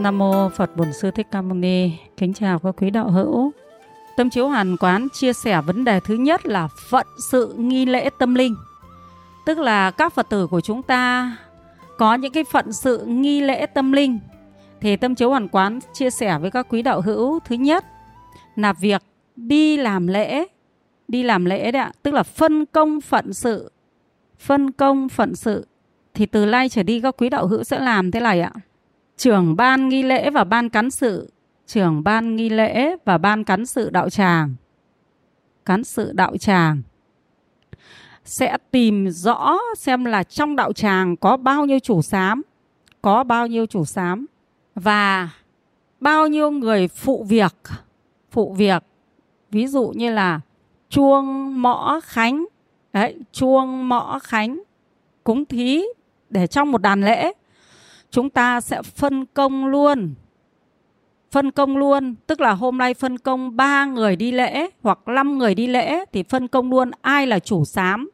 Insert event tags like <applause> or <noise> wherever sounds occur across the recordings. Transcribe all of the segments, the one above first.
Nam mô Phật Bổn Sư Thích Ca Mâu Ni. Kính chào các quý đạo hữu. Tâm chiếu Hàn Quán chia sẻ vấn đề thứ nhất là phận sự nghi lễ tâm linh. Tức là các Phật tử của chúng ta có những cái phận sự nghi lễ tâm linh. Thì Tâm chiếu Hoàn Quán chia sẻ với các quý đạo hữu thứ nhất là việc đi làm lễ. Đi làm lễ đấy ạ, tức là phân công phận sự. Phân công phận sự. Thì từ nay trở đi các quý đạo hữu sẽ làm thế này ạ trưởng ban nghi lễ và ban cán sự. Trưởng ban nghi lễ và ban cán sự đạo tràng. Cán sự đạo tràng. Sẽ tìm rõ xem là trong đạo tràng có bao nhiêu chủ sám có bao nhiêu chủ sám và bao nhiêu người phụ việc. Phụ việc, ví dụ như là chuông mõ khánh. Đấy, chuông mõ khánh, cúng thí để trong một đàn lễ chúng ta sẽ phân công luôn. Phân công luôn, tức là hôm nay phân công 3 người đi lễ hoặc 5 người đi lễ thì phân công luôn ai là chủ sám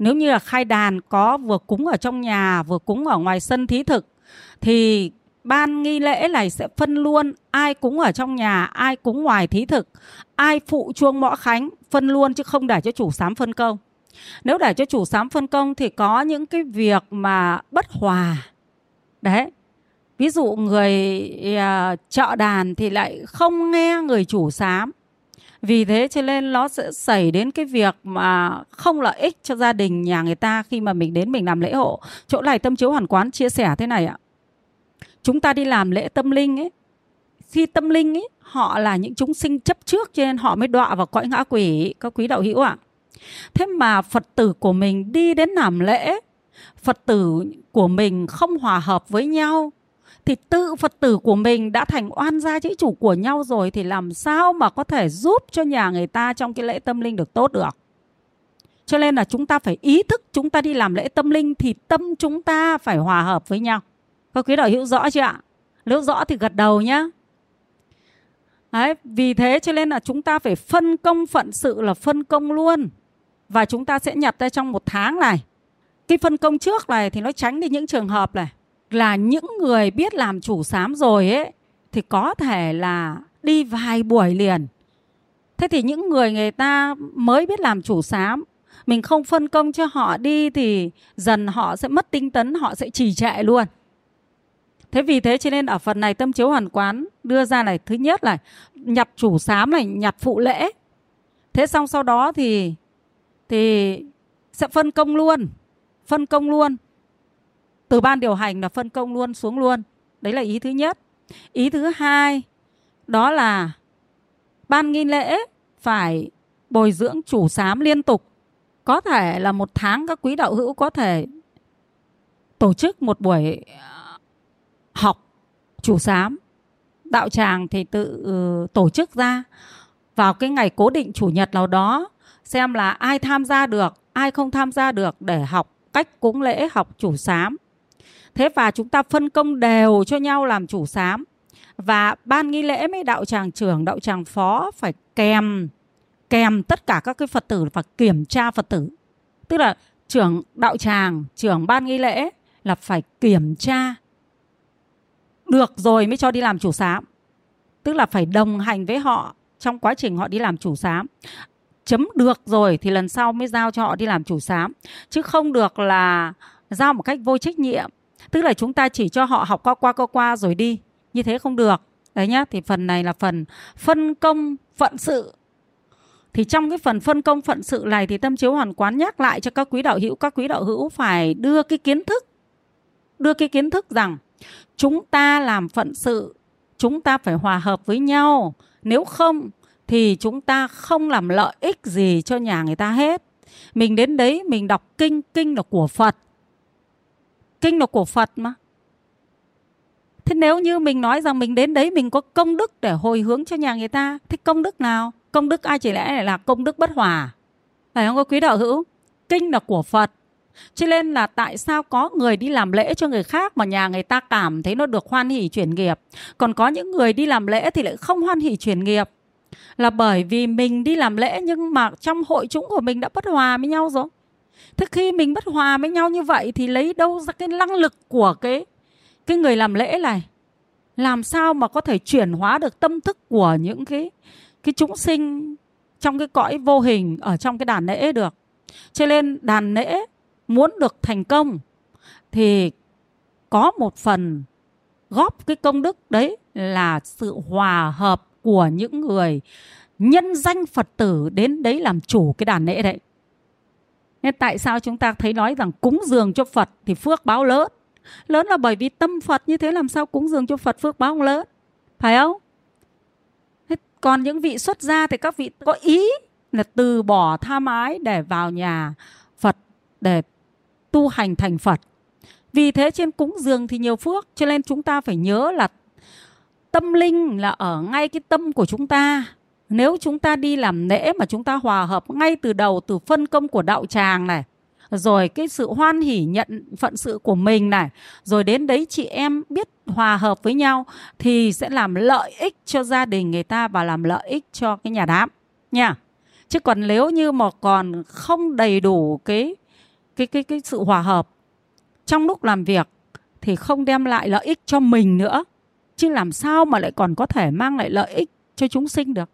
nếu như là khai đàn có vừa cúng ở trong nhà, vừa cúng ở ngoài sân thí thực, thì ban nghi lễ này sẽ phân luôn ai cúng ở trong nhà, ai cúng ngoài thí thực, ai phụ chuông mõ khánh, phân luôn chứ không để cho chủ sám phân công. Nếu để cho chủ sám phân công thì có những cái việc mà bất hòa đấy. Ví dụ người à, uh, trợ đàn thì lại không nghe người chủ sám vì thế cho nên nó sẽ xảy đến cái việc mà không lợi ích cho gia đình nhà người ta khi mà mình đến mình làm lễ hộ. Chỗ này tâm chiếu hoàn quán chia sẻ thế này ạ. Chúng ta đi làm lễ tâm linh ấy khi tâm linh ấy họ là những chúng sinh chấp trước cho nên họ mới đọa vào cõi ngã quỷ các quý đạo hữu ạ. Thế mà phật tử của mình đi đến làm lễ Phật tử của mình không hòa hợp với nhau thì tự Phật tử của mình đã thành oan gia chữ chủ của nhau rồi thì làm sao mà có thể giúp cho nhà người ta trong cái lễ tâm linh được tốt được. Cho nên là chúng ta phải ý thức chúng ta đi làm lễ tâm linh thì tâm chúng ta phải hòa hợp với nhau. Các quý đạo hiểu rõ chưa ạ? Nếu rõ thì gật đầu nhá. Đấy, vì thế cho nên là chúng ta phải phân công phận sự là phân công luôn. Và chúng ta sẽ nhập ra trong một tháng này cái phân công trước này thì nó tránh đi những trường hợp này. Là những người biết làm chủ sám rồi ấy, thì có thể là đi vài buổi liền. Thế thì những người người ta mới biết làm chủ sám mình không phân công cho họ đi thì dần họ sẽ mất tinh tấn, họ sẽ trì trệ luôn. Thế vì thế cho nên ở phần này tâm chiếu hoàn quán đưa ra này, thứ nhất là nhập chủ sám này, nhập phụ lễ. Thế xong sau đó thì thì sẽ phân công luôn phân công luôn. Từ ban điều hành là phân công luôn xuống luôn. Đấy là ý thứ nhất. Ý thứ hai, đó là ban nghi lễ phải bồi dưỡng chủ sám liên tục. Có thể là một tháng các quý đạo hữu có thể tổ chức một buổi ờ, học chủ sám đạo tràng thì tự ừ, tổ chức ra. Vào cái ngày cố định chủ nhật nào đó, xem là ai tham gia được, ai không tham gia được để học cách cúng lễ học chủ sám thế và chúng ta phân công đều cho nhau làm chủ sám và ban nghi lễ mới đạo tràng trưởng, đạo tràng phó phải kèm kèm tất cả các cái phật tử và kiểm tra phật tử. Tức là trưởng đạo tràng, trưởng ban nghi lễ là phải kiểm tra được rồi mới cho đi làm chủ sám tức là phải đồng hành với họ trong quá trình họ đi làm chủ sám chấm được rồi thì lần sau mới giao cho họ đi làm chủ sám chứ không được là giao một cách vô trách nhiệm. Tức là chúng ta chỉ cho họ học qua qua qua qua rồi đi. Như thế không được. Đấy nhá, thì phần này là phần phân công phận sự. Thì trong cái phần phân công phận sự này thì tâm chiếu hoàn quán nhắc lại cho các quý đạo hữu, các quý đạo hữu phải đưa cái kiến thức, đưa cái kiến thức rằng chúng ta làm phận sự, chúng ta phải hòa hợp với nhau. Nếu không thì chúng ta không làm lợi ích gì cho nhà người ta hết. Mình đến đấy, mình đọc kinh kinh là của phật. Kinh là của phật mà. Thế nếu như mình nói rằng mình đến đấy, mình có công đức để hồi hướng cho nhà người ta, thế công đức nào? Công đức ai chỉ lẽ là công đức bất hòa? Phải không có quý đạo hữu? Kinh là của phật. Cho nên là tại sao có người đi làm lễ cho người khác mà nhà người ta cảm thấy nó được hoan hỷ chuyển nghiệp? Còn có những người đi làm lễ thì lại không hoan hỷ chuyển nghiệp là bởi vì mình đi làm lễ nhưng mà trong hội chúng của mình đã bất hòa với nhau rồi. Thế khi mình bất hòa với nhau như vậy thì lấy đâu ra cái năng lực của cái cái người làm lễ này? Làm sao mà có thể chuyển hóa được tâm thức của những cái cái chúng sinh trong cái cõi vô hình ở trong cái đàn lễ được? Cho nên đàn lễ muốn được thành công thì có một phần góp cái công đức đấy là sự hòa hợp của những người nhân danh Phật tử đến đấy làm chủ cái đàn lễ đấy. Nên tại sao chúng ta thấy nói rằng cúng dường cho Phật thì phước báo lớn. Lớn là bởi vì tâm Phật như thế, làm sao cúng dường cho Phật phước báo lớn. Phải không? Còn những vị xuất gia thì các vị có ý là từ bỏ tham ái để vào nhà Phật để tu hành thành Phật. Vì thế trên cúng dường thì nhiều phước, cho nên chúng ta phải nhớ là tâm linh là ở ngay cái tâm của chúng ta. Nếu chúng ta đi làm lễ mà chúng ta hòa hợp ngay từ đầu từ phân công của đạo tràng này, rồi cái sự hoan hỉ nhận phận sự của mình này, rồi đến đấy chị em biết hòa hợp với nhau thì sẽ làm lợi ích cho gia đình người ta và làm lợi ích cho cái nhà đám nha. Chứ còn nếu như mà còn không đầy đủ cái cái cái cái sự hòa hợp trong lúc làm việc thì không đem lại lợi ích cho mình nữa chứ làm sao mà lại còn có thể mang lại lợi ích cho chúng sinh được?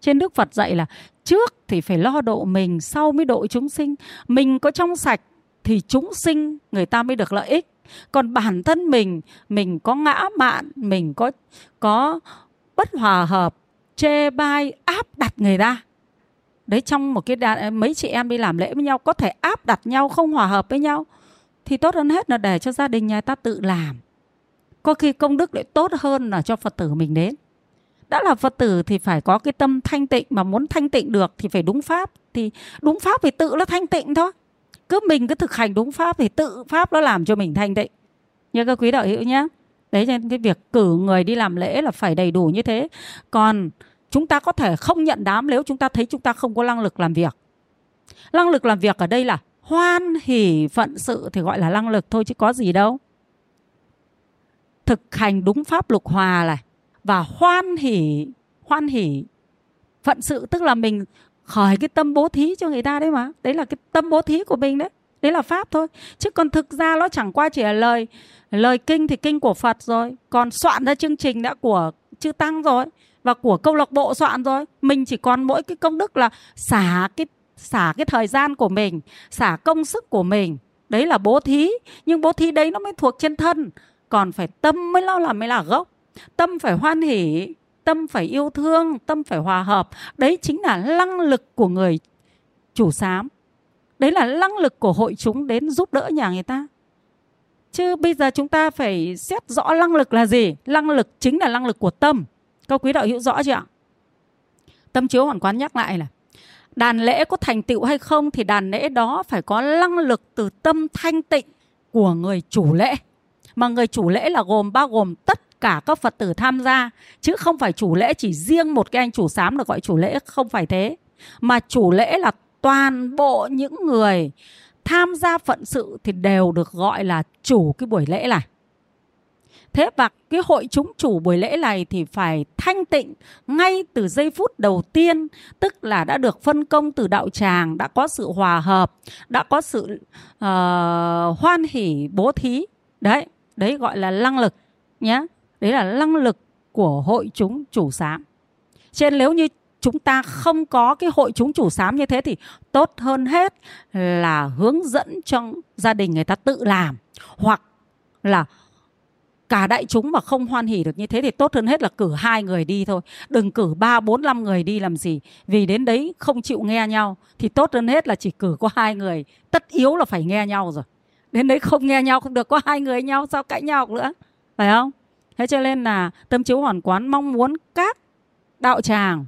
Trên đức phật dạy là trước thì phải lo độ mình sau mới độ chúng sinh. Mình có trong sạch thì chúng sinh người ta mới được lợi ích. Còn bản thân mình mình có ngã mạn mình có có bất hòa hợp chê bai áp đặt người ta. Đấy trong một cái đà, mấy chị em đi làm lễ với nhau có thể áp đặt nhau không hòa hợp với nhau thì tốt hơn hết là để cho gia đình nhà ta tự làm có khi công đức lại tốt hơn là cho phật tử mình đến. Đã là phật tử thì phải có cái tâm thanh tịnh, mà muốn thanh tịnh được thì phải đúng pháp. Thì đúng pháp thì tự nó thanh tịnh thôi. Cứ mình cứ thực hành đúng pháp thì tự pháp nó làm cho mình thanh tịnh. Nhớ các quý đạo hữu nhé đấy nên cái việc cử người đi làm lễ là phải đầy đủ như thế. Còn chúng ta có thể không nhận đám nếu chúng ta thấy chúng ta không có năng lực làm việc. Năng lực làm việc ở đây là hoan hỉ phận sự thì gọi là năng lực thôi chứ có gì đâu thực hành đúng pháp lục hòa này, và hoan hỉ hoan hỉ phận sự, tức là mình khởi cái tâm bố thí cho người ta đấy mà. Đấy là cái tâm bố thí của mình đấy. Đấy là pháp thôi. Chứ còn thực ra nó chẳng qua chỉ là lời lời kinh thì kinh của phật rồi. Còn soạn ra chương trình đã của chư tăng rồi, và của câu lạc bộ soạn rồi. Mình chỉ còn mỗi cái công đức là xả cái xả cái thời gian của mình, xả công sức của mình. Đấy là bố thí. Nhưng bố thí đấy nó mới thuộc trên thân còn phải tâm mới lo là mới là gốc. Tâm phải hoan hỉ tâm phải yêu thương, tâm phải hòa hợp. Đấy chính là năng lực của người chủ sám đấy là năng lực của hội chúng đến giúp đỡ nhà người ta. Chứ bây giờ chúng ta phải xét rõ năng lực là gì. Năng lực chính là năng lực của tâm. Các quý đạo hữu rõ chưa ạ? Tâm chiếu hoàn quán nhắc lại là, đàn lễ có thành tựu hay không thì đàn lễ đó phải có năng lực từ tâm thanh tịnh của người chủ lễ mà người chủ lễ là gồm bao gồm tất cả các phật tử tham gia. Chứ không phải chủ lễ chỉ riêng một cái anh chủ sám được gọi chủ lễ không phải thế. Mà chủ lễ là toàn bộ những người tham gia phận sự thì đều được gọi là chủ cái buổi lễ này. Thế và cái hội chúng chủ buổi lễ này thì phải thanh tịnh ngay từ giây phút đầu tiên, tức là đã được phân công từ đạo tràng, đã có sự hòa hợp, đã có sự uh, hoan hỉ bố thí. Đấy, đấy gọi là năng lực nhé. Đấy là năng lực của hội chúng chủ sám. Cho nên nếu như chúng ta không có cái hội chúng chủ sám như thế thì tốt hơn hết là hướng dẫn cho gia đình người ta tự làm. Hoặc là cả đại chúng mà không hoan hỉ được như thế thì tốt hơn hết là cử hai người đi thôi. Đừng cử ba, bốn, năm người đi làm gì. Vì đến đấy không chịu nghe nhau thì tốt hơn hết là chỉ cử có hai người. Tất yếu là phải nghe nhau rồi đến đấy không nghe nhau, không được có hai người nhau, sao cãi nhau nữa? Phải không? Thế cho nên là tâm chiếu hoàn quán mong muốn các đạo tràng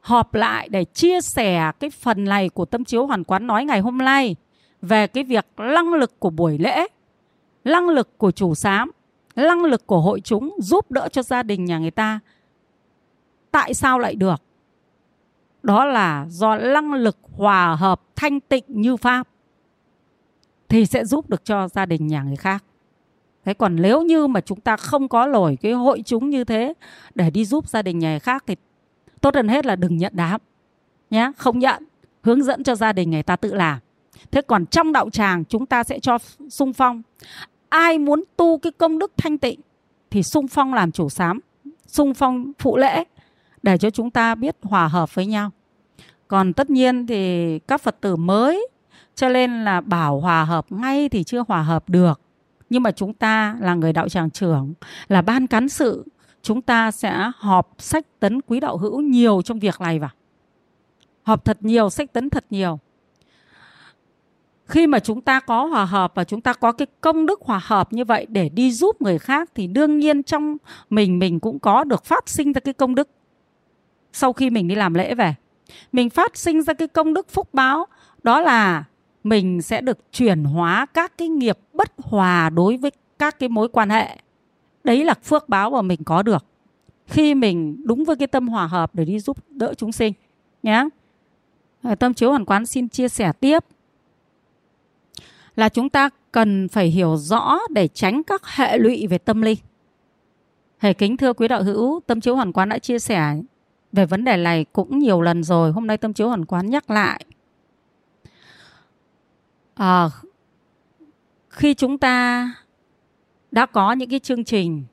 họp lại để chia sẻ cái phần này của tâm chiếu hoàn quán nói ngày hôm nay về cái việc năng lực của buổi lễ năng lực của chủ sám năng lực của hội chúng giúp đỡ cho gia đình nhà người ta. Tại sao lại được? Đó là do năng lực hòa hợp thanh tịnh như pháp thì sẽ giúp được cho gia đình nhà người khác. Thế còn nếu như mà chúng ta không có nổi cái hội chúng như thế để đi giúp gia đình nhà người khác thì tốt hơn hết là đừng nhận đám nhé không nhận, hướng dẫn cho gia đình người ta tự làm. Thế còn trong đạo tràng chúng ta sẽ cho sung phong. Ai muốn tu cái công đức thanh tịnh thì sung phong làm chủ sám sung phong phụ lễ để cho chúng ta biết hòa hợp với nhau. Còn tất nhiên thì các phật tử mới cho nên là bảo hòa hợp ngay thì chưa hòa hợp được. Nhưng mà chúng ta là người đạo tràng trưởng, là ban cán sự, chúng ta sẽ họp sách tấn quý đạo hữu nhiều trong việc này vào. Họp thật nhiều, sách tấn thật nhiều. Khi mà chúng ta có hòa hợp và chúng ta có cái công đức hòa hợp như vậy để đi giúp người khác thì đương nhiên trong mình mình cũng có được phát sinh ra cái công đức. Sau khi mình đi làm lễ về, mình phát sinh ra cái công đức phúc báo, đó là mình sẽ được chuyển hóa các cái nghiệp bất hòa đối với các cái mối quan hệ. Đấy là phước báo mà mình có được. Khi mình đúng với cái tâm hòa hợp để đi giúp đỡ chúng sinh nhé à, tâm chiếu hoàn quán xin chia sẻ tiếp. Là chúng ta cần phải hiểu rõ để tránh các hệ lụy về tâm linh. Hề kính thưa quý đạo hữu, tâm chiếu hoàn quán đã chia sẻ về vấn đề này cũng nhiều lần rồi. Hôm nay tâm chiếu hoàn quán nhắc lại. À, khi chúng ta đã có những cái chương trình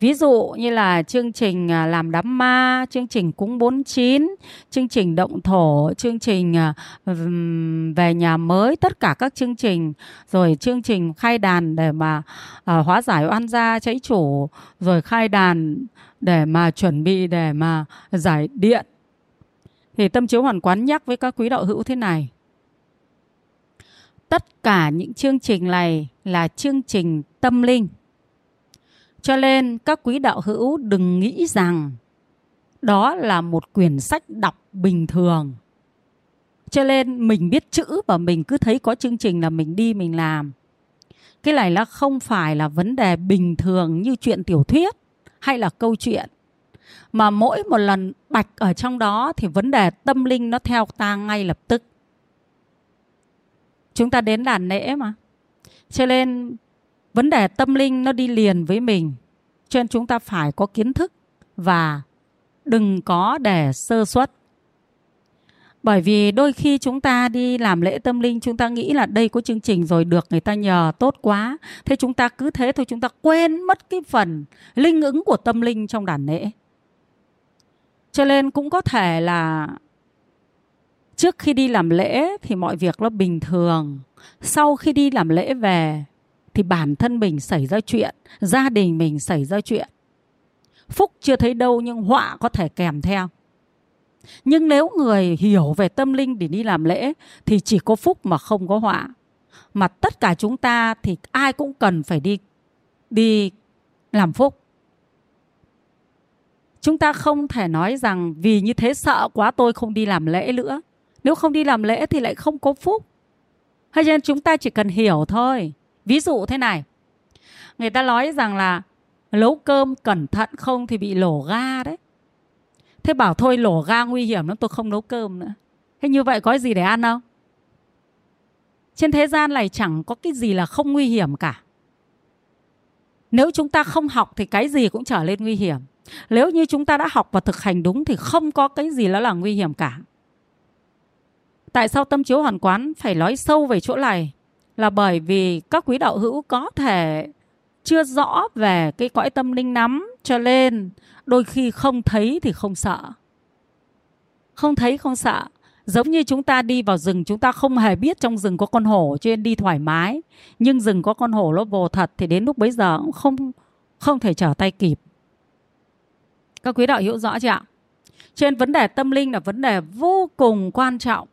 Ví dụ như là chương trình à, làm đám ma, chương trình cúng 49, chương trình động thổ, chương trình à, về nhà mới, tất cả các chương trình, rồi chương trình khai đàn để mà à, hóa giải oan gia cháy chủ, rồi khai đàn để mà chuẩn bị để mà giải điện. Thì tâm chiếu hoàn quán nhắc với các quý đạo hữu thế này. Tất cả những chương trình này là chương trình tâm linh cho nên các quý đạo hữu đừng nghĩ rằng đó là một quyển sách đọc bình thường. Cho nên mình biết chữ và mình cứ thấy có chương trình là mình đi, mình làm. Cái này là không phải là vấn đề bình thường như chuyện tiểu thuyết hay là câu chuyện. Mà mỗi một lần bạch ở trong đó thì vấn đề tâm linh nó theo ta ngay lập tức. Chúng ta đến đàn lễ mà. Cho nên, vấn đề tâm linh nó đi liền với mình. Cho nên chúng ta phải có kiến thức và đừng có để sơ suất. Bởi vì đôi khi chúng ta đi làm lễ tâm linh, chúng ta nghĩ là đây có chương trình rồi, được người ta nhờ, tốt quá. Thế chúng ta cứ thế thôi, chúng ta quên mất cái phần linh ứng của tâm linh trong đàn lễ cho nên cũng có thể là trước khi đi làm lễ thì mọi việc nó bình thường. Sau khi đi làm lễ về thì bản thân mình xảy ra chuyện, gia đình mình xảy ra chuyện. Phúc chưa thấy đâu nhưng họa có thể kèm theo. Nhưng nếu người hiểu về tâm linh để đi làm lễ thì chỉ có phúc mà không có họa. Mà tất cả chúng ta thì ai cũng cần phải đi đi làm phúc. Chúng ta không thể nói rằng vì như thế sợ quá tôi không đi làm lễ nữa nếu không đi làm lễ thì lại không có phúc. Hay nên chúng ta chỉ cần hiểu thôi. Ví dụ thế này. Người ta nói rằng là nấu cơm cẩn thận không thì bị lổ ga đấy. Thế bảo thôi lổ ga nguy hiểm lắm, tôi không nấu cơm nữa. Thế như vậy có gì để ăn không? Trên thế gian này chẳng có cái gì là không nguy hiểm cả. Nếu chúng ta không học thì cái gì cũng trở lên nguy hiểm. Nếu như chúng ta đã học và thực hành đúng thì không có cái gì đó là nguy hiểm cả tại sao tâm chiếu hoàn quán phải nói sâu về chỗ này? Là bởi vì các quý đạo hữu có thể chưa rõ về cái cõi tâm linh lắm cho nên đôi khi không thấy thì không sợ. Không thấy, không sợ. Giống như chúng ta đi vào rừng, chúng ta không hề biết trong rừng có con hổ cho nên đi thoải mái. Nhưng rừng có con hổ nó vồ thật thì đến lúc bấy giờ cũng không không thể trở tay kịp. Các quý đạo hữu rõ chưa ạ? Trên vấn đề tâm linh là vấn đề vô cùng quan trọng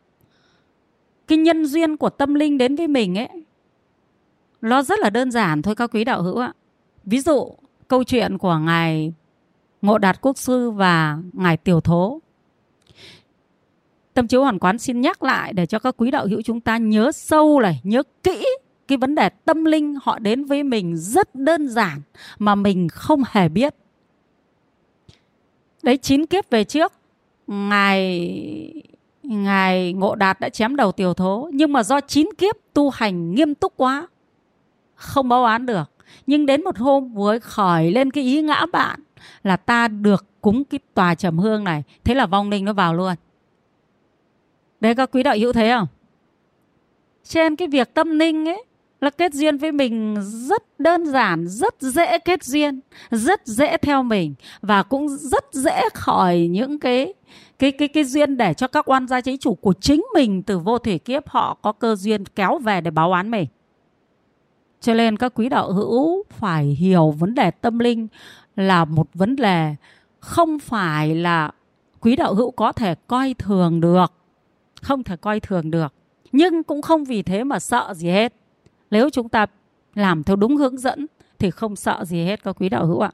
cái nhân duyên của tâm linh đến với mình ấy, nó rất là đơn giản thôi, các quý đạo hữu ạ. Ví dụ, câu chuyện của ngài ngộ đạt quốc sư và ngài tiểu thố. Tâm chiếu hoàn quán xin nhắc lại để cho các quý đạo hữu chúng ta nhớ sâu này, nhớ kỹ cái vấn đề tâm linh họ đến với mình rất đơn giản mà mình không hề biết. Đấy, chín kiếp về trước, ngài ngài ngộ đạt đã chém đầu tiểu thố nhưng mà do chín kiếp tu hành nghiêm túc quá không báo án được. Nhưng đến một hôm với khởi lên cái ý ngã bạn là ta được cúng cái tòa trầm hương này. Thế là vong linh nó vào luôn. Đấy các quý đạo hữu thấy không? Trên cái việc tâm linh ấy là kết duyên với mình rất đơn giản, rất dễ kết duyên, rất dễ theo mình và cũng rất dễ khỏi những cái cái cái cái duyên để cho các oan gia chế chủ của chính mình từ vô thể kiếp họ có cơ duyên kéo về để báo án mình. Cho nên các quý đạo hữu phải hiểu vấn đề tâm linh là một vấn đề không phải là quý đạo hữu có thể coi thường được, không thể coi thường được, nhưng cũng không vì thế mà sợ gì hết. Nếu chúng ta làm theo đúng hướng dẫn thì không sợ gì hết các quý đạo hữu ạ.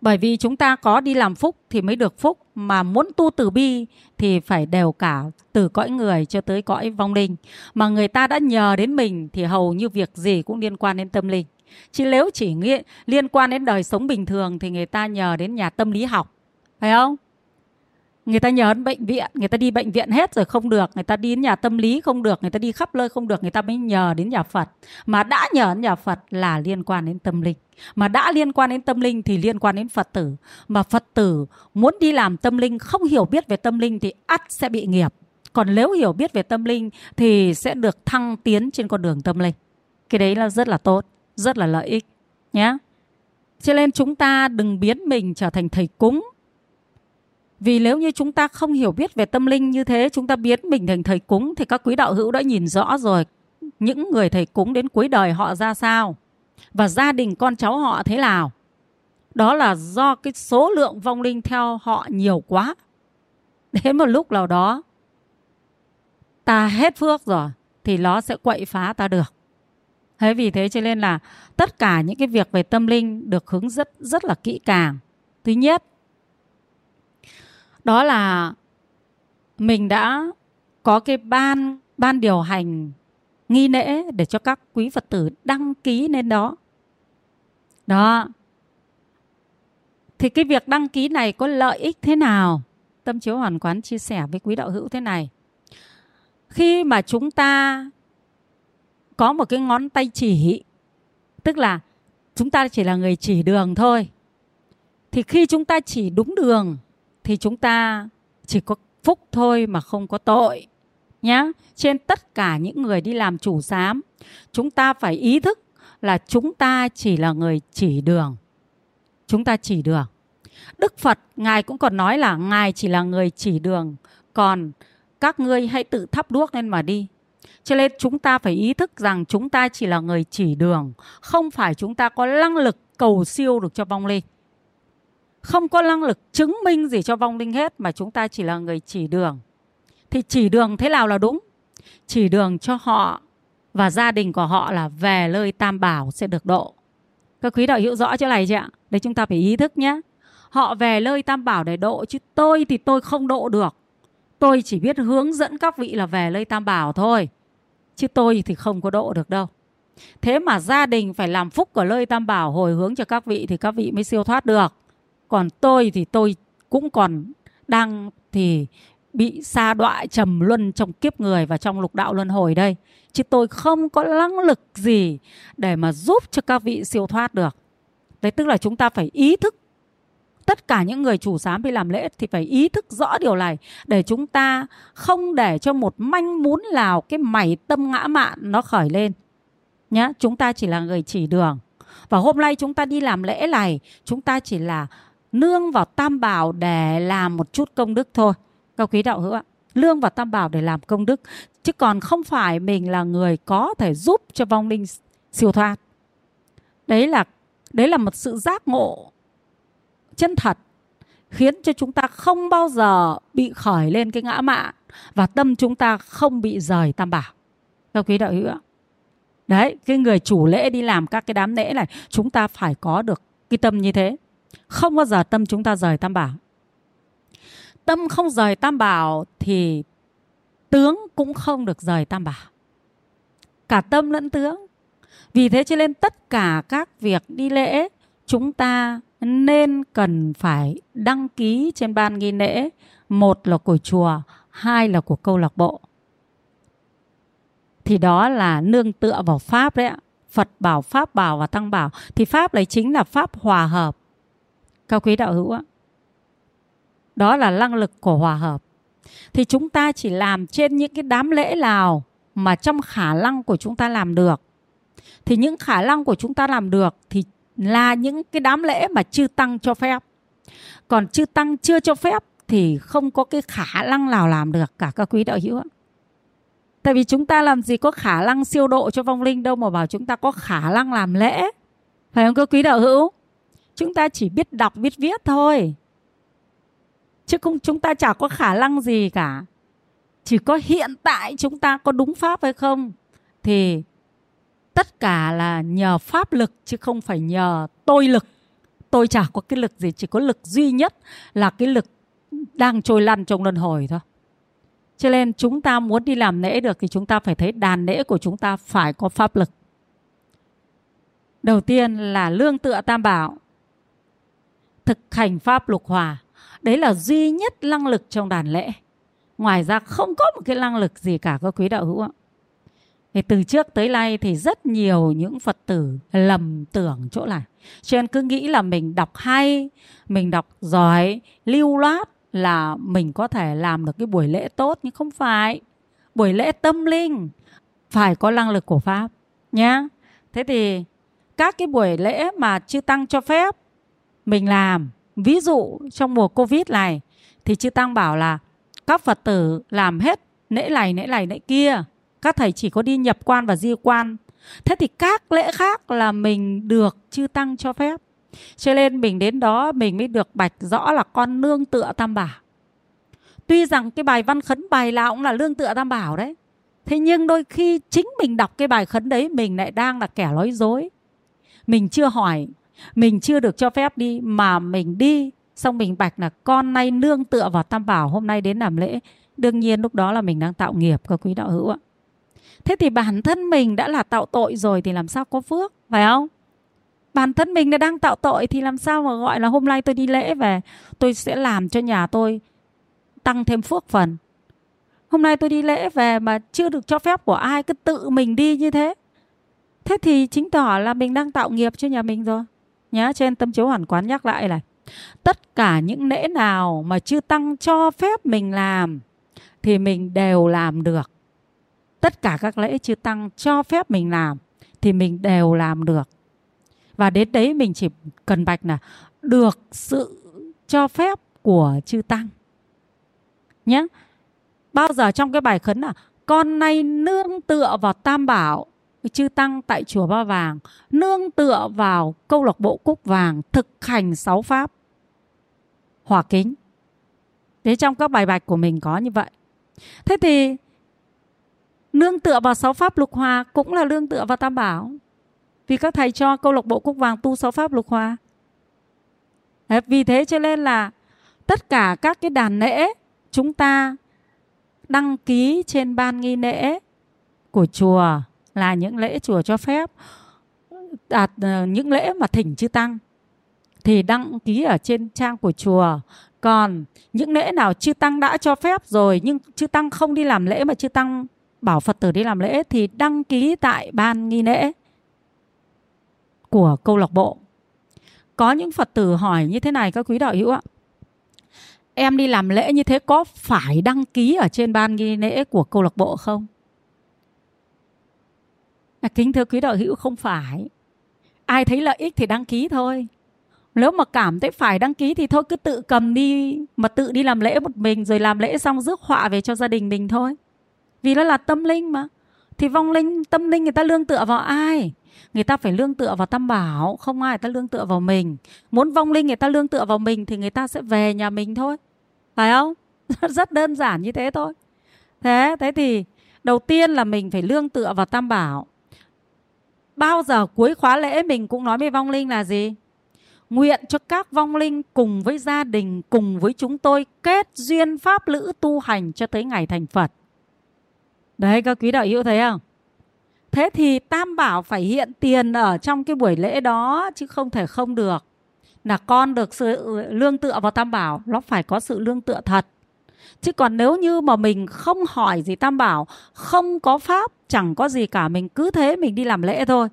Bởi vì chúng ta có đi làm phúc thì mới được phúc, Mà muốn tu từ bi thì phải đều cả từ cõi người cho tới cõi vong linh. Mà người ta đã nhờ đến mình thì hầu như việc gì cũng liên quan đến tâm linh. Chứ nếu chỉ liên quan đến đời sống bình thường thì người ta nhờ đến nhà tâm lý học. Phải không? Người ta nhờ đến bệnh viện, người ta đi bệnh viện hết rồi không được, người ta đi đến nhà tâm lý không được, người ta đi khắp nơi không được, người ta mới nhờ đến nhà phật. Mà đã nhờ đến nhà phật là liên quan đến tâm linh. Mà đã liên quan đến tâm linh thì liên quan đến phật tử. Mà phật tử muốn đi làm tâm linh, không hiểu biết về tâm linh thì ắt sẽ bị nghiệp. Còn nếu hiểu biết về tâm linh thì sẽ được thăng tiến trên con đường tâm linh. Cái đấy là rất là tốt, rất là lợi ích nhé cho nên chúng ta đừng biến mình trở thành thầy cúng vì nếu như chúng ta không hiểu biết về tâm linh như thế, chúng ta biến mình thành thầy cúng thì các quý đạo hữu đã nhìn rõ rồi những người thầy cúng đến cuối đời họ ra sao và gia đình con cháu họ thế nào. Đó là do cái số lượng vong linh theo họ nhiều quá. Đến một lúc nào đó ta hết phước rồi thì nó sẽ quậy phá ta được. Thế vì thế cho nên là tất cả những cái việc về tâm linh được hướng rất rất là kỹ càng. Thứ nhất đó là mình đã có cái ban ban điều hành nghi lễ để cho các quý Phật tử đăng ký lên đó. Đó. Thì cái việc đăng ký này có lợi ích thế nào? Tâm chiếu hoàn quán chia sẻ với quý đạo hữu thế này. Khi mà chúng ta có một cái ngón tay chỉ, tức là chúng ta chỉ là người chỉ đường thôi. Thì khi chúng ta chỉ đúng đường thì chúng ta chỉ có phúc thôi mà không có tội nhé trên tất cả những người đi làm chủ giám, chúng ta phải ý thức là chúng ta chỉ là người chỉ đường. Chúng ta chỉ đường. Đức phật, ngài cũng còn nói là ngài chỉ là người chỉ đường. Còn các ngươi hãy tự thắp đuốc lên mà đi. Cho nên chúng ta phải ý thức rằng chúng ta chỉ là người chỉ đường. Không phải chúng ta có năng lực cầu siêu được cho vong linh không có năng lực chứng minh gì cho vong linh hết, mà chúng ta chỉ là người chỉ đường. Thì chỉ đường thế nào là đúng? Chỉ đường cho họ và gia đình của họ là về nơi tam bảo sẽ được độ. Các quý đạo hữu rõ chỗ này chưa ạ? Đấy chúng ta phải ý thức nhé. Họ về nơi tam bảo để độ, chứ tôi thì tôi không độ được. Tôi chỉ biết hướng dẫn các vị là về nơi tam bảo thôi, chứ tôi thì không có độ được đâu. Thế mà gia đình phải làm phúc của nơi tam bảo hồi hướng cho các vị thì các vị mới siêu thoát được còn tôi thì tôi cũng còn đang thì bị sa đọa trầm luân trong kiếp người và trong lục đạo luân hồi đây. Chứ tôi không có năng lực gì để mà giúp cho các vị siêu thoát được. Đấy tức là chúng ta phải ý thức. Tất cả những người chủ sám đi làm lễ thì phải ý thức rõ điều này để chúng ta không để cho một manh muốn nào, cái mảy tâm ngã mạn nó khởi lên. Nhá, chúng ta chỉ là người chỉ đường. Và hôm nay chúng ta đi làm lễ này, chúng ta chỉ là nương vào tam bảo để làm một chút công đức thôi. Các quý đạo hữu ạ lương vào tam bảo để làm công đức, chứ còn không phải mình là người có thể giúp cho vong linh siêu thoát. Đấy là đấy là một sự giác ngộ chân thật, khiến cho chúng ta không bao giờ bị khởi lên cái ngã mạn và tâm chúng ta không bị rời tam bảo. Các quý đạo hữu ạ. Đấy, cái người chủ lễ đi làm các cái đám lễ này, chúng ta phải có được cái tâm như thế không bao giờ tâm chúng ta rời tam bảo. Tâm không rời tam bảo thì tướng cũng không được rời tam bảo. Cả tâm lẫn tướng. Vì thế cho nên tất cả các việc đi lễ, chúng ta nên cần phải đăng ký trên ban nghi lễ. Một là của chùa, hai là của câu lạc bộ. Thì đó là nương tựa vào pháp đấy ạ. Phật bảo pháp bảo và tăng bảo. Thì pháp đấy chính là pháp hòa hợp các quý đạo hữu ạ. Đó là năng lực của hòa hợp. Thì chúng ta chỉ làm trên những cái đám lễ nào mà trong khả năng của chúng ta làm được. Thì những khả năng của chúng ta làm được thì là những cái đám lễ mà chư tăng cho phép. Còn chư tăng chưa cho phép thì không có cái khả năng nào làm được cả, các quý đạo hữu ạ. Tại vì chúng ta làm gì có khả năng siêu độ cho vong linh đâu mà bảo chúng ta có khả năng làm lễ. Phải không, các quý đạo hữu? Chúng ta chỉ biết đọc, biết viết thôi. Chứ không chúng ta chả có khả năng gì cả. Chỉ có hiện tại chúng ta có đúng pháp hay không, thì tất cả là nhờ pháp lực chứ không phải nhờ tôi lực. Tôi chả có cái lực gì, chỉ có lực duy nhất là cái lực đang trôi lăn trong luân hồi thôi. Cho nên chúng ta muốn đi làm lễ được thì chúng ta phải thấy đàn lễ của chúng ta phải có pháp lực. Đầu tiên là lương tựa tam bảo thực hành pháp lục hòa. Đấy là duy nhất năng lực trong đàn lễ. Ngoài ra không có một cái năng lực gì cả các quý đạo hữu ạ. Thì từ trước tới nay thì rất nhiều những phật tử lầm tưởng chỗ này. Cho nên cứ nghĩ là mình đọc hay, mình đọc giỏi, lưu loát là mình có thể làm được cái buổi lễ tốt, nhưng không phải. Buổi lễ tâm linh, phải có năng lực của pháp, nhá. Thế thì các cái buổi lễ mà chư tăng cho phép mình làm. Ví dụ, trong mùa covid này, thì chư tăng bảo là các phật tử làm hết lễ này lễ này lễ kia. Các thầy chỉ có đi nhập quan và di quan. Thế thì các lễ khác là mình được chư tăng cho phép. Cho nên mình đến đó, mình mới được bạch rõ là con nương tựa tam bảo. Tuy rằng cái bài văn khấn bài nào cũng là lương tựa tam bảo đấy. Thế nhưng đôi khi chính mình đọc cái bài khấn đấy, mình lại đang là kẻ nói dối. Mình chưa hỏi mình chưa được cho phép đi, mà mình đi, xong mình bạch là con nay nương tựa vào tam bảo, hôm nay đến làm lễ. Đương nhiên lúc đó là mình đang tạo nghiệp các quý đạo hữu ạ. Thế thì bản thân mình đã là tạo tội rồi thì làm sao có phước, phải không? Bản thân mình đã đang tạo tội thì làm sao mà gọi là hôm nay tôi đi lễ về, tôi sẽ làm cho nhà tôi tăng thêm phước phần. Hôm nay tôi đi lễ về mà chưa được cho phép của ai cứ tự mình đi như thế. Thế thì chính tỏ là mình đang tạo nghiệp cho nhà mình rồi nhá, trên tâm chiếu hoàn quán nhắc lại này. Tất cả những lễ nào mà chư tăng cho phép mình làm thì mình đều làm được. Tất cả các lễ chư tăng cho phép mình làm thì mình đều làm được. Và đến đấy mình chỉ cần bạch là được sự cho phép của chư tăng. Nhé bao giờ trong cái bài khấn là, con nay nương tựa vào tam bảo chư tăng tại chùa ba vàng, nương tựa vào câu lạc bộ cúc vàng thực hành sáu pháp. Hòa kính. Thế trong các bài bạch của mình có như vậy. Thế thì, nương tựa vào sáu pháp lục hòa cũng là nương tựa vào tam bảo. Vì các thầy cho câu lạc bộ cúc vàng tu sáu pháp lục hòa. Vì thế cho nên là tất cả các cái đàn lễ chúng ta đăng ký trên ban nghi lễ của chùa là những lễ chùa cho phép đạt những lễ mà thỉnh chư tăng thì đăng ký ở trên trang của chùa. Còn những lễ nào chư tăng đã cho phép rồi nhưng chư tăng không đi làm lễ mà chư tăng bảo phật tử đi làm lễ thì đăng ký tại ban nghi lễ của câu lạc bộ. Có những phật tử hỏi như thế này, các quý đạo hữu ạ. Em đi làm lễ như thế có phải đăng ký ở trên ban nghi lễ của câu lạc bộ không? Kính thưa quý đạo hữu, không phải. Ai thấy lợi ích thì đăng ký thôi. Nếu mà cảm thấy phải đăng ký thì thôi, cứ tự cầm đi, mà tự đi làm lễ một mình, rồi làm lễ xong rước họa về cho gia đình mình thôi. Vì nó là tâm linh mà. Thì vong linh, tâm linh người ta lương tựa vào ai? Người ta phải lương tựa vào tam bảo, không ai người ta lương tựa vào mình. Muốn vong linh người ta lương tựa vào mình thì người ta sẽ về nhà mình thôi. Phải không? <laughs> Rất đơn giản như thế thôi. Thế thế thì đầu tiên là mình phải lương tựa vào tam bảo bao giờ cuối khóa lễ mình cũng nói với vong linh là gì? Nguyện cho các vong linh cùng với gia đình, cùng với chúng tôi kết duyên pháp lữ tu hành cho tới ngày thành phật. Đấy, các quý đạo hữu thấy không? Thế thì tam bảo phải hiện tiền ở trong cái buổi lễ đó chứ không thể không được. Là con được sự lương tựa vào tam bảo, nó phải có sự lương tựa thật chứ còn nếu như mà mình không hỏi gì tam bảo, không có pháp, chẳng có gì cả, mình cứ thế mình đi làm lễ thôi.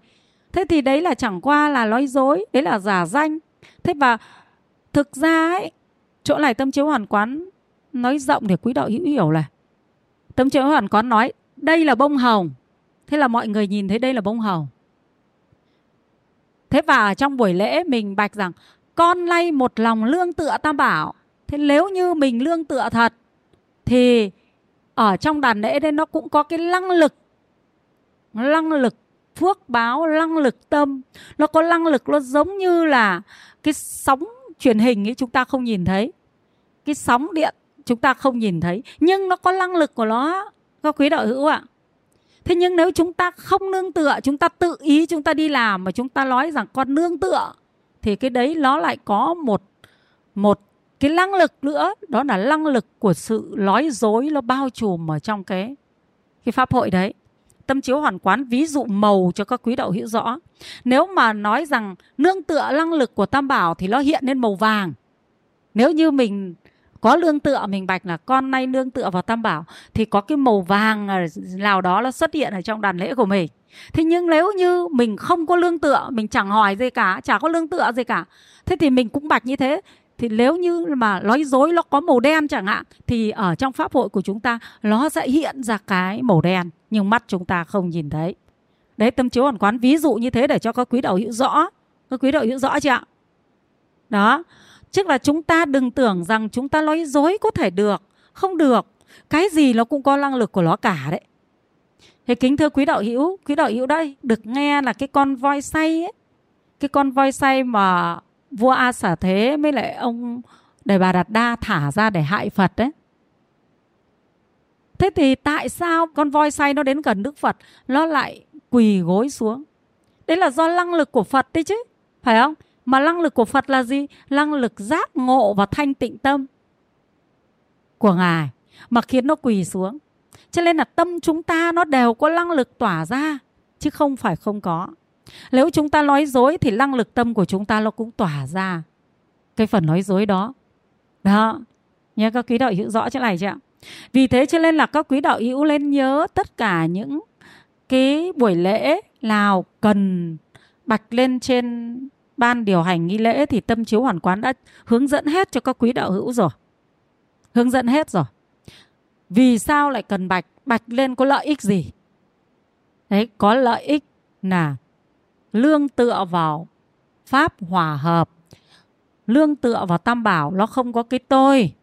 Thế thì đấy là chẳng qua là nói dối, đấy là giả danh. Thế và thực ra ấy, chỗ này tâm chiếu hoàn quán nói rộng để quý đạo hữu hiểu là tâm chiếu hoàn quán nói, đây là bông hồng. Thế là mọi người nhìn thấy đây là bông hồng. Thế và trong buổi lễ mình bạch rằng, con lay một lòng lương tựa tam bảo. Thế nếu như mình lương tựa thật thì ở trong đàn lễ đấy nó cũng có cái năng lực. Năng lực phước báo năng lực tâm. Nó có năng lực, nó giống như là cái sóng truyền hình ấy, chúng ta không nhìn thấy. Cái sóng điện chúng ta không nhìn thấy. Nhưng nó có năng lực của nó các quý đạo hữu ạ. Thế nhưng nếu chúng ta không nương tựa, chúng ta tự ý chúng ta đi làm mà chúng ta nói rằng con nương tựa, thì cái đấy nó lại có một một cái năng lực nữa, đó là năng lực của sự nói dối nó bao trùm ở trong cái cái pháp hội đấy. Tâm chiếu hoàn quán, ví dụ màu cho các quý đạo hiểu rõ. Nếu mà nói rằng nương tựa năng lực của tam bảo thì nó hiện lên màu vàng. Nếu như mình có lương tựa, mình bạch là con nay nương tựa vào tam bảo, thì có cái màu vàng nào đó nó xuất hiện ở trong đàn lễ của mình. Thế nhưng nếu như mình không có lương tựa, mình chẳng hỏi gì cả, chả có lương tựa gì cả, thế thì mình cũng bạch như thế thì nếu như mà nói dối nó có màu đen chẳng hạn thì ở trong pháp hội của chúng ta nó sẽ hiện ra cái màu đen nhưng mắt chúng ta không nhìn thấy đấy tâm chiếu hoàn quán ví dụ như thế để cho các quý đạo hữu rõ các quý đạo hữu rõ chưa ạ đó Tức là chúng ta đừng tưởng rằng chúng ta nói dối có thể được. Không được. Cái gì nó cũng có năng lực của nó cả đấy. Thế kính thưa quý đạo hữu, quý đạo hữu đây được nghe là cái con voi say ấy. Cái con voi say mà vua A Xả Thế với lại ông Đề Bà Đạt Đa thả ra để hại Phật đấy. Thế thì tại sao con voi say nó đến gần Đức Phật nó lại quỳ gối xuống? Đấy là do năng lực của Phật đấy chứ, phải không? Mà năng lực của Phật là gì? Năng lực giác ngộ và thanh tịnh tâm của Ngài mà khiến nó quỳ xuống. Cho nên là tâm chúng ta nó đều có năng lực tỏa ra chứ không phải không có. Nếu chúng ta nói dối thì năng lực tâm của chúng ta nó cũng tỏa ra cái phần nói dối đó. Đó. Nhớ các quý đạo hữu rõ chỗ này chưa ạ? Vì thế cho nên là các quý đạo hữu lên nhớ tất cả những cái buổi lễ nào cần bạch lên trên ban điều hành nghi lễ thì tâm chiếu hoàn quán đã hướng dẫn hết cho các quý đạo hữu rồi hướng dẫn hết rồi vì sao lại cần bạch bạch lên có lợi ích gì đấy, có lợi ích là lương tựa vào pháp hòa hợp. Lương tựa vào tam bảo, nó không có cái tôi.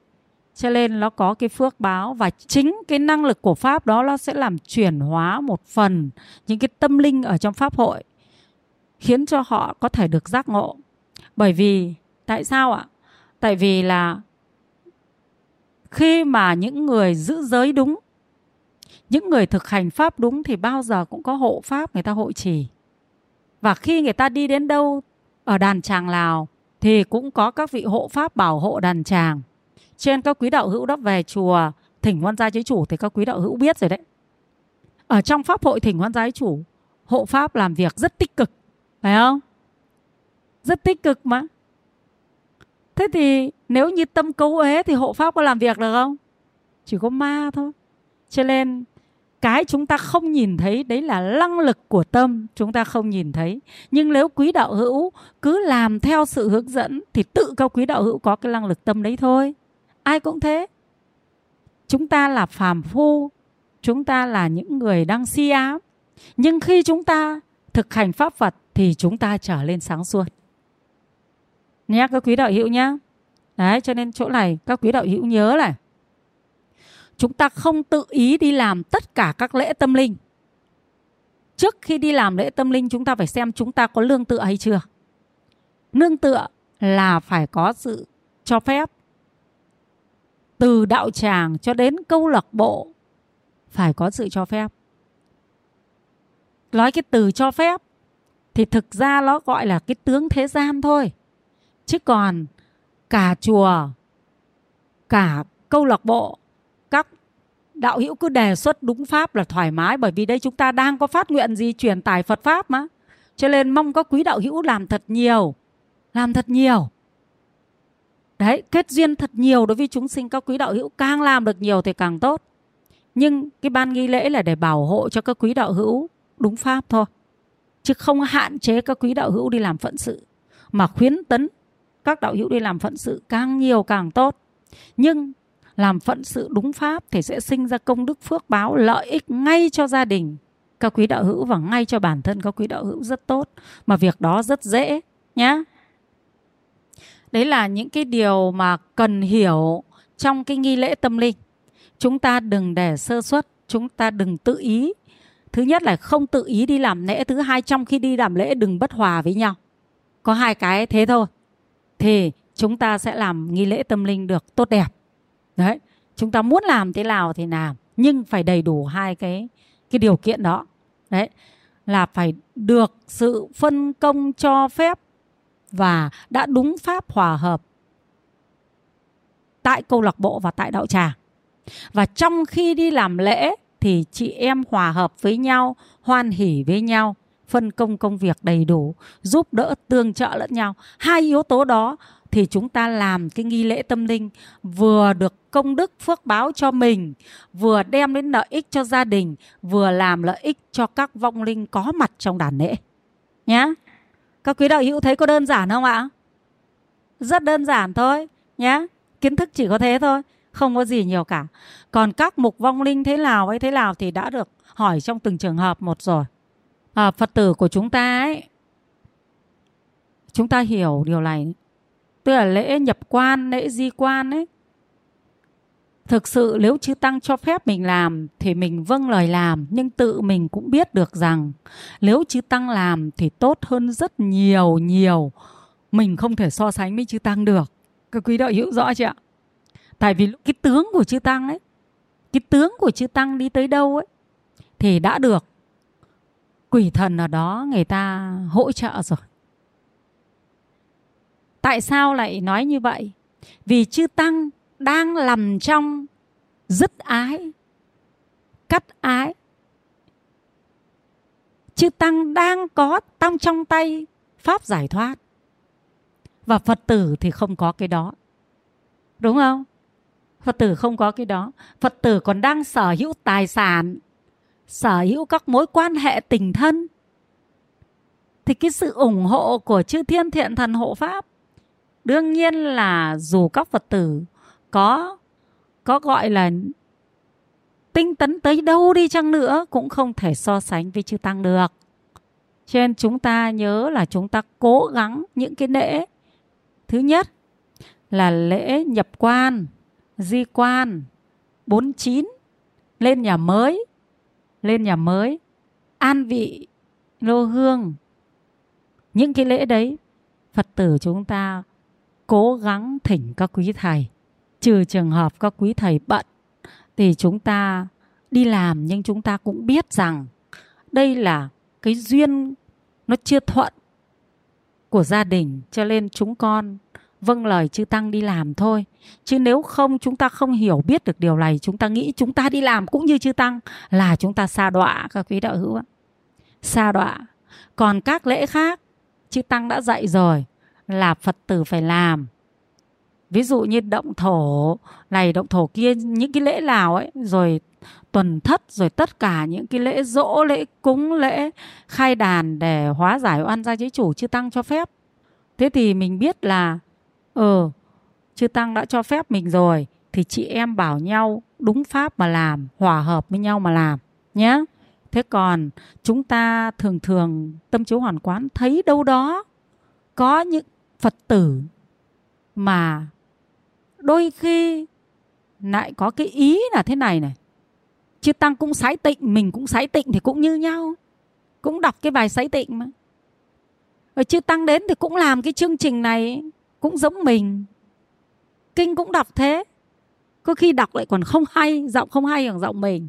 Cho nên nó có cái phước báo và chính cái năng lực của pháp đó nó sẽ làm chuyển hóa một phần những cái tâm linh ở trong pháp hội, khiến cho họ có thể được giác ngộ. Bởi vì, tại sao ạ? Tại vì là khi mà những người giữ giới đúng, những người thực hành pháp đúng thì bao giờ cũng có hộ pháp người ta hội trì và khi người ta đi đến đâu, ở đàn tràng lào, thì cũng có các vị hộ pháp bảo hộ đàn tràng trên các quý đạo hữu đó về chùa thỉnh hoan gia chế chủ thì các quý đạo hữu biết rồi đấy. Ở trong pháp hội thỉnh hoan gia chế chủ, hộ pháp làm việc rất tích cực, phải không? Rất tích cực mà. Thế thì nếu như tâm cấu ế thì hộ pháp có làm việc được không? Chỉ có ma thôi. Cho nên cái chúng ta không nhìn thấy, đấy là năng lực của tâm, chúng ta không nhìn thấy. Nhưng nếu quý đạo hữu cứ làm theo sự hướng dẫn, thì tự các quý đạo hữu có cái năng lực tâm đấy thôi. Ai cũng thế. Chúng ta là phàm phu, chúng ta là những người đang si ám. Nhưng khi chúng ta thực hành pháp phật, thì chúng ta trở lên sáng suốt. Nhé, các quý đạo hữu nhé. Đấy, cho nên chỗ này các quý đạo hữu nhớ này chúng ta không tự ý đi làm tất cả các lễ tâm linh. Trước khi đi làm lễ tâm linh, chúng ta phải xem chúng ta có lương tựa hay chưa. Nương tựa là phải có sự cho phép. Từ đạo tràng cho đến câu lạc bộ, phải có sự cho phép. Nói cái từ cho phép thì thực ra nó gọi là cái tướng thế gian thôi. Chứ còn cả chùa, cả câu lạc bộ đạo hữu cứ đề xuất đúng pháp là thoải mái, bởi vì đây chúng ta đang có phát nguyện gì truyền tải Phật pháp mà. Cho nên mong các quý đạo hữu làm thật nhiều, làm thật nhiều. Đấy, kết duyên thật nhiều đối với chúng sinh, các quý đạo hữu càng làm được nhiều thì càng tốt. Nhưng cái ban nghi lễ là để bảo hộ cho các quý đạo hữu đúng pháp thôi, chứ không hạn chế các quý đạo hữu đi làm phận sự, mà khuyến tấn các đạo hữu đi làm phận sự càng nhiều càng tốt. Nhưng làm phận sự đúng pháp thì sẽ sinh ra công đức phước báo, lợi ích ngay cho gia đình. Các quý đạo hữu và ngay cho bản thân các quý đạo hữu rất tốt. Mà việc đó rất dễ nhé đấy là những cái điều mà cần hiểu trong cái nghi lễ tâm linh. Chúng ta đừng để sơ suất, chúng ta đừng tự ý. Thứ nhất là không tự ý đi làm lễ, thứ hai trong khi đi làm lễ đừng bất hòa với nhau. Có hai cái thế thôi. Thì chúng ta sẽ làm nghi lễ tâm linh được tốt đẹp đấy, chúng ta muốn làm thế nào thì làm, nhưng phải đầy đủ hai cái cái điều kiện đó. Đấy, là phải được sự phân công cho phép và đã đúng pháp hòa hợp tại câu lạc bộ và tại đạo tràng. Và trong khi đi làm lễ thì chị em hòa hợp với nhau, hoan hỉ với nhau, phân công công việc đầy đủ, giúp đỡ tương trợ lẫn nhau. Hai yếu tố đó thì chúng ta làm cái nghi lễ tâm linh vừa được công đức phước báo cho mình vừa đem đến lợi ích cho gia đình vừa làm lợi ích cho các vong linh có mặt trong đàn lễ. Nhá. Các quý đạo hữu thấy có đơn giản không ạ? Rất đơn giản thôi nhá. Kiến thức chỉ có thế thôi không có gì nhiều cả. Còn các mục vong linh thế nào ấy thế nào thì đã được hỏi trong từng trường hợp một rồi. À, phật tử của chúng ta ấy chúng ta hiểu điều này tức là lễ nhập quan, lễ di quan ấy. Thực sự nếu chư tăng cho phép mình làm thì mình vâng lời làm, nhưng tự mình cũng biết được rằng nếu chư tăng làm thì tốt hơn rất nhiều nhiều. Mình không thể so sánh với chư tăng được. Các quý đạo hữu rõ chưa ạ? Tại vì cái tướng của chư tăng ấy, cái tướng của chư tăng đi tới đâu ấy, thì đã được quỷ thần ở đó người ta hỗ trợ rồi tại sao lại nói như vậy? Vì chư tăng đang nằm trong dứt ái, cắt ái. Chư tăng đang có tăng trong tay pháp giải thoát. Và phật tử thì không có cái đó. Đúng không? Phật tử không có cái đó. Phật tử còn đang sở hữu tài sản, sở hữu các mối quan hệ tình thân. Thì cái sự ủng hộ của chư thiên thiện thần hộ pháp đương nhiên là dù các phật tử có có gọi là tinh tấn tới đâu đi chăng nữa cũng không thể so sánh với chư tăng được. Cho nên chúng ta nhớ là chúng ta cố gắng những cái lễ. Thứ nhất là lễ nhập quan, di quan 49 lên nhà mới, lên nhà mới, an vị lô hương. Những cái lễ đấy, phật tử chúng ta cố gắng thỉnh các quý thầy. Trừ trường hợp các quý thầy bận, thì chúng ta đi làm, nhưng chúng ta cũng biết rằng đây là cái duyên nó chưa thuận của gia đình, cho nên chúng con vâng lời chư tăng đi làm thôi. Chứ nếu không, chúng ta không hiểu biết được điều này, chúng ta nghĩ chúng ta đi làm cũng như chư tăng là chúng ta xa đọa, các quý đạo hữu ạ. Xa đọa. Còn các lễ khác, chư tăng đã dạy rồi là phật tử phải làm. Ví dụ như động thổ này, động thổ kia, những cái lễ nào ấy, rồi tuần thất, rồi tất cả những cái lễ dỗ, lễ cúng, lễ khai đàn để hóa giải oan gia chế chủ chư tăng cho phép. Thế thì mình biết là ờ chư tăng đã cho phép mình rồi, thì chị em bảo nhau đúng pháp mà làm, hòa hợp với nhau mà làm nhé thế còn chúng ta thường thường tâm chiếu hoàn quán thấy đâu đó có những phật tử mà đôi khi lại có cái ý là thế này này. Chư tăng cũng sái tịnh, mình cũng sái tịnh thì cũng như nhau, cũng đọc cái bài sái tịnh mà. Rồi chư tăng đến thì cũng làm cái chương trình này, cũng giống mình. Kinh cũng đọc thế, có khi đọc lại còn không hay, giọng không hay bằng giọng mình.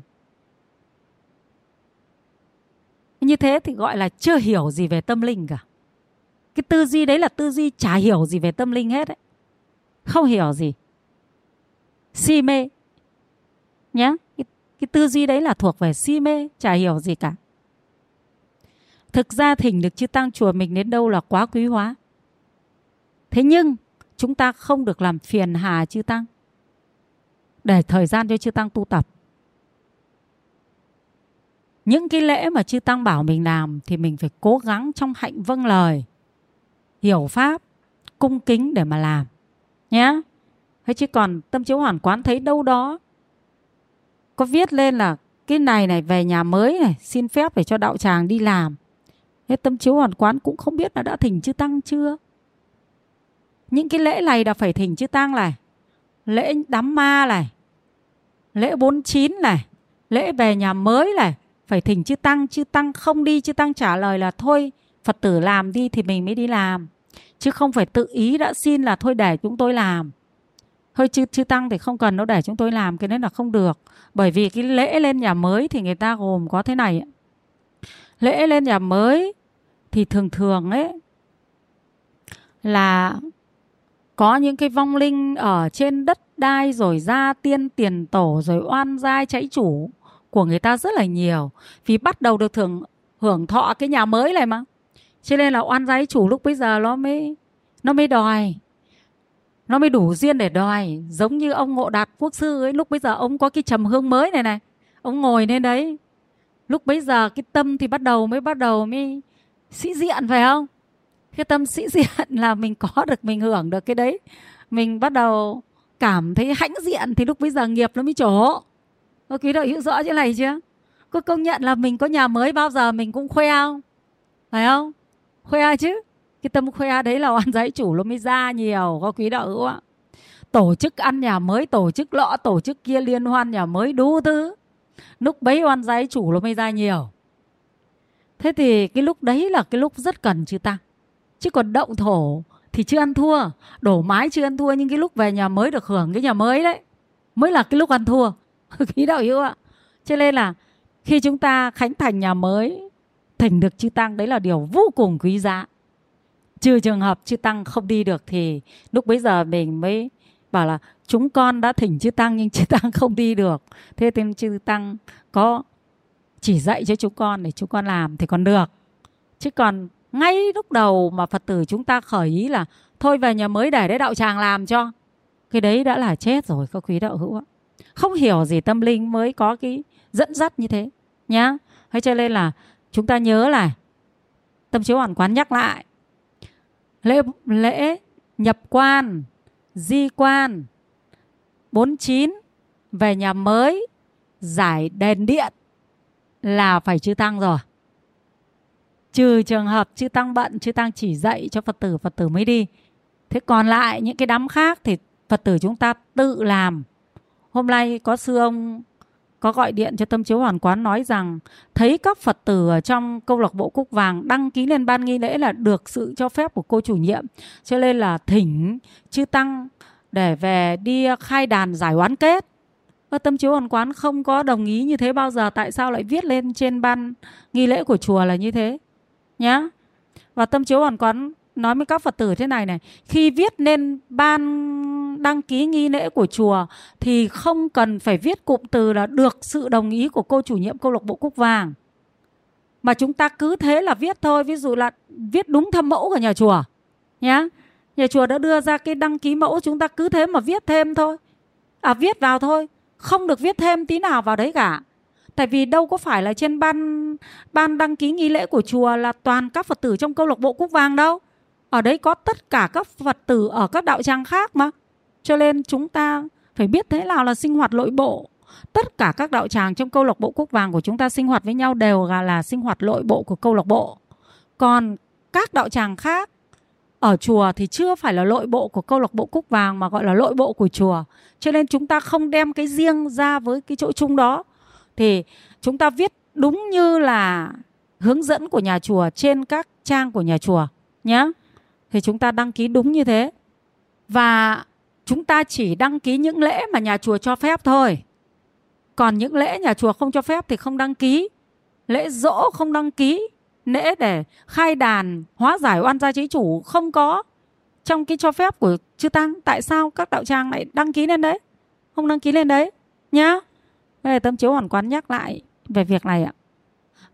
Như thế thì gọi là chưa hiểu gì về tâm linh cả cái tư duy đấy là tư duy chả hiểu gì về tâm linh hết ấy không hiểu gì. Si mê. Nhé, cái, cái tư duy đấy là thuộc về si mê chả hiểu gì cả. Thực ra thỉnh được chư tăng chùa mình đến đâu là quá quý hóa. Thế nhưng chúng ta không được làm phiền hà chư tăng. Để thời gian cho chư tăng tu tập. Những cái lễ mà chư tăng bảo mình làm thì mình phải cố gắng trong hạnh vâng lời hiểu pháp, cung kính để mà làm nhé thế chứ còn tâm chiếu hoàn quán thấy đâu đó, có viết lên là cái này này, về nhà mới này, xin phép để cho đạo tràng đi làm. Thế tâm chiếu hoàn quán cũng không biết là đã thỉnh chư tăng chưa? Những cái lễ này là phải thỉnh chư tăng này, lễ đám ma này, lễ 49 này, lễ về nhà mới này, phải thỉnh chư tăng. Chư tăng không đi, chư tăng trả lời là thôi phật tử làm đi thì mình mới đi làm. Chứ không phải tự ý đã xin là thôi để chúng tôi làm. Hơi chư chư tăng thì không cần nó để chúng tôi làm, cái đấy là không được. Bởi vì cái lễ lên nhà mới thì người ta gồm có thế này. Lễ lên nhà mới thì thường thường ấy là có những cái vong linh ở trên đất đai rồi gia tiên tiền tổ rồi oan giai cháy chủ của người ta rất là nhiều. Vì bắt đầu được thưởng, hưởng thọ cái nhà mới này mà cho nên là oan giai chủ lúc bây giờ nó mới nó mới đòi. Nó mới đủ duyên để đòi. Giống như ông ngộ đạt quốc sư ấy, lúc bây giờ ông có cái trầm hương mới này này. Ông ngồi lên đấy. Lúc bấy giờ cái tâm thì bắt đầu mới bắt đầu mới sĩ diện, phải không? Cái tâm sĩ <laughs> diện là mình có được, mình hưởng được cái đấy. Mình bắt đầu cảm thấy hãnh diện thì lúc bây giờ nghiệp nó mới trổ. Có quý đội hiểu rõ như này chưa? Có công nhận là mình có nhà mới bao giờ mình cũng khoe không? Phải không? Khoe chứ, cái tâm khoe đấy là oan <laughs> giấy chủ nó mới ra nhiều, có quý đạo hữu ạ. Tổ chức ăn nhà mới, tổ chức lọ, tổ chức kia liên hoan nhà mới đủ thứ. Lúc bấy oan giấy chủ nó mới ra nhiều. Thế thì cái lúc đấy là cái lúc rất cần chư tăng chứ còn động thổ thì chưa ăn thua, đổ mái chưa ăn thua, nhưng cái lúc về nhà mới được hưởng cái nhà mới đấy. Mới là cái lúc ăn thua, <laughs> quý đạo hữu ạ. Cho nên là khi chúng ta khánh thành nhà mới thành được chư tăng, đấy là điều vô cùng quý giá. Trừ trường hợp chư tăng không đi được thì lúc bấy giờ mình mới bảo là chúng con đã thỉnh chư tăng nhưng chư tăng không đi được. Thế thì chư tăng có chỉ dạy cho chúng con để chúng con làm thì còn được. Chứ còn ngay lúc đầu mà phật tử chúng ta khởi ý là thôi về nhà mới để đấy đạo tràng làm cho. Cái đấy đã là chết rồi, các quý đạo hữu ạ. Không hiểu gì tâm linh mới có cái dẫn dắt như thế nhá. Hay cho nên là chúng ta nhớ là tâm chiếu hoàn quán nhắc lại. Lễ lễ nhập quan, di quan 49 về nhà mới, giải đèn điện là phải chư tăng rồi. Trừ trường hợp chư tăng bận, chư tăng chỉ dạy cho phật tử phật tử mới đi. Thế còn lại những cái đám khác thì phật tử chúng ta tự làm. Hôm nay có sư ông có gọi điện cho tâm chiếu hoàn quán nói rằng, thấy các phật tử ở trong câu lạc bộ cúc vàng đăng ký lên ban nghi lễ là được sự cho phép của cô chủ nhiệm, cho nên là thỉnh chư tăng để về đi khai đàn giải oán kết. Và tâm chiếu hoàn quán không có đồng ý như thế, bao giờ tại sao lại viết lên trên ban nghi lễ của chùa là như thế nhá? Và tâm chiếu hoàn quán nói với các phật tử thế này này, khi viết lên ban đăng ký nghi lễ của chùa thì không cần phải viết cụm từ là được sự đồng ý của cô chủ nhiệm câu lạc bộ cúc vàng. Mà chúng ta cứ thế là viết thôi, ví dụ là viết đúng thâm mẫu của nhà chùa, nhá. Nhà chùa đã đưa ra cái đăng ký mẫu, chúng ta cứ thế mà viết thêm thôi. À viết vào thôi, không được viết thêm tí nào vào đấy cả. Tại vì đâu có phải là trên ban ban đăng ký nghi lễ của chùa là toàn các phật tử trong câu lạc bộ cúc vàng đâu ở đấy có tất cả các phật tử ở các đạo tràng khác mà. Cho nên chúng ta phải biết thế nào là sinh hoạt nội bộ. Tất cả các đạo tràng trong câu lạc bộ cúc vàng của chúng ta sinh hoạt với nhau đều là, là sinh hoạt nội bộ của câu lạc bộ. Còn các đạo tràng khác ở chùa thì chưa phải là nội bộ của câu lạc bộ cúc vàng mà gọi là nội bộ của chùa. Cho nên chúng ta không đem cái riêng ra với cái chỗ chung đó. Thì chúng ta viết đúng như là hướng dẫn của nhà chùa trên các trang của nhà chùa nhé thì chúng ta đăng ký đúng như thế. Và chúng ta chỉ đăng ký những lễ mà nhà chùa cho phép thôi. Còn những lễ nhà chùa không cho phép thì không đăng ký. Lễ dỗ không đăng ký. Lễ để khai đàn, hóa giải oan gia trí chủ không có. Trong cái cho phép của chư tăng, tại sao các đạo tràng lại đăng ký lên đấy? Không đăng ký lên đấy, nhá. Đây là tâm chiếu hoàn quán nhắc lại về việc này ạ.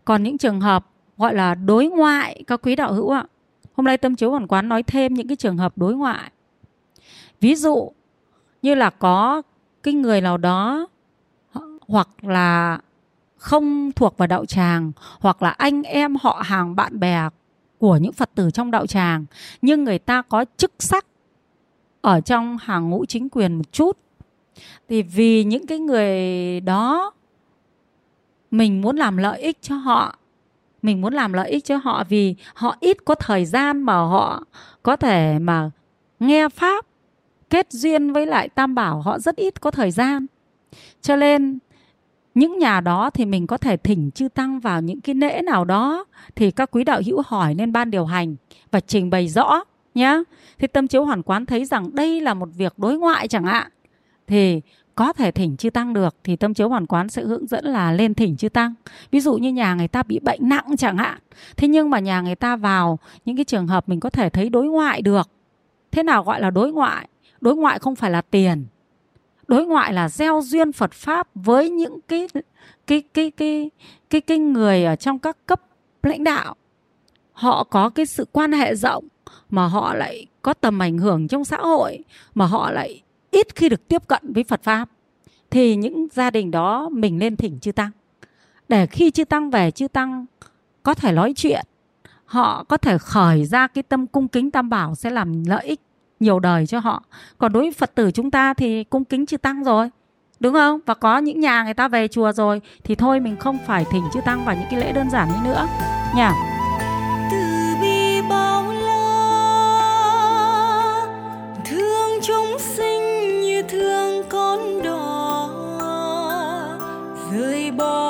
Còn những trường hợp gọi là đối ngoại các quý đạo hữu ạ hôm nay tâm chiếu hoàn quán nói thêm những cái trường hợp đối ngoại. Ví dụ như là có cái người nào đó hoặc là không thuộc vào đạo tràng, hoặc là anh em họ hàng bạn bè của những phật tử trong đạo tràng, nhưng người ta có chức sắc ở trong hàng ngũ chính quyền một chút, thì vì những cái người đó mình muốn làm lợi ích cho họ mình muốn làm lợi ích cho họ vì họ ít có thời gian mà họ có thể mà nghe pháp kết duyên với lại tam bảo, họ rất ít có thời gian. Cho nên, những nhà đó thì mình có thể thỉnh chư tăng vào những cái lễ nào đó thì các quý đạo hữu hỏi lên ban điều hành và trình bày rõ nhé thì tâm chiếu hoàn quán thấy rằng đây là một việc đối ngoại chẳng hạn, thì có thể thỉnh chư tăng được thì tâm chiếu hoàn quán sẽ hướng dẫn là lên thỉnh chư tăng. Ví dụ như nhà người ta bị bệnh nặng chẳng hạn. Thế nhưng mà nhà người ta vào những cái trường hợp mình có thể thấy đối ngoại được. Thế nào gọi là đối ngoại? Đối ngoại không phải là tiền. Đối ngoại là gieo duyên Phật pháp với những cái cái cái cái cái cái người ở trong các cấp lãnh đạo. Họ có cái sự quan hệ rộng mà họ lại có tầm ảnh hưởng trong xã hội, mà họ lại ít khi được tiếp cận với Phật pháp, thì những gia đình đó mình lên thỉnh chư tăng. Để khi chư tăng về, chư tăng có thể nói chuyện, họ có thể khởi ra cái tâm cung kính tam bảo sẽ làm lợi ích nhiều đời cho họ. Còn đối với phật tử chúng ta thì cung kính chư tăng rồi, đúng không? Và có những nhà người ta về chùa rồi, thì thôi mình không phải thỉnh chư tăng vào những cái lễ đơn giản như nữa. Nha boy.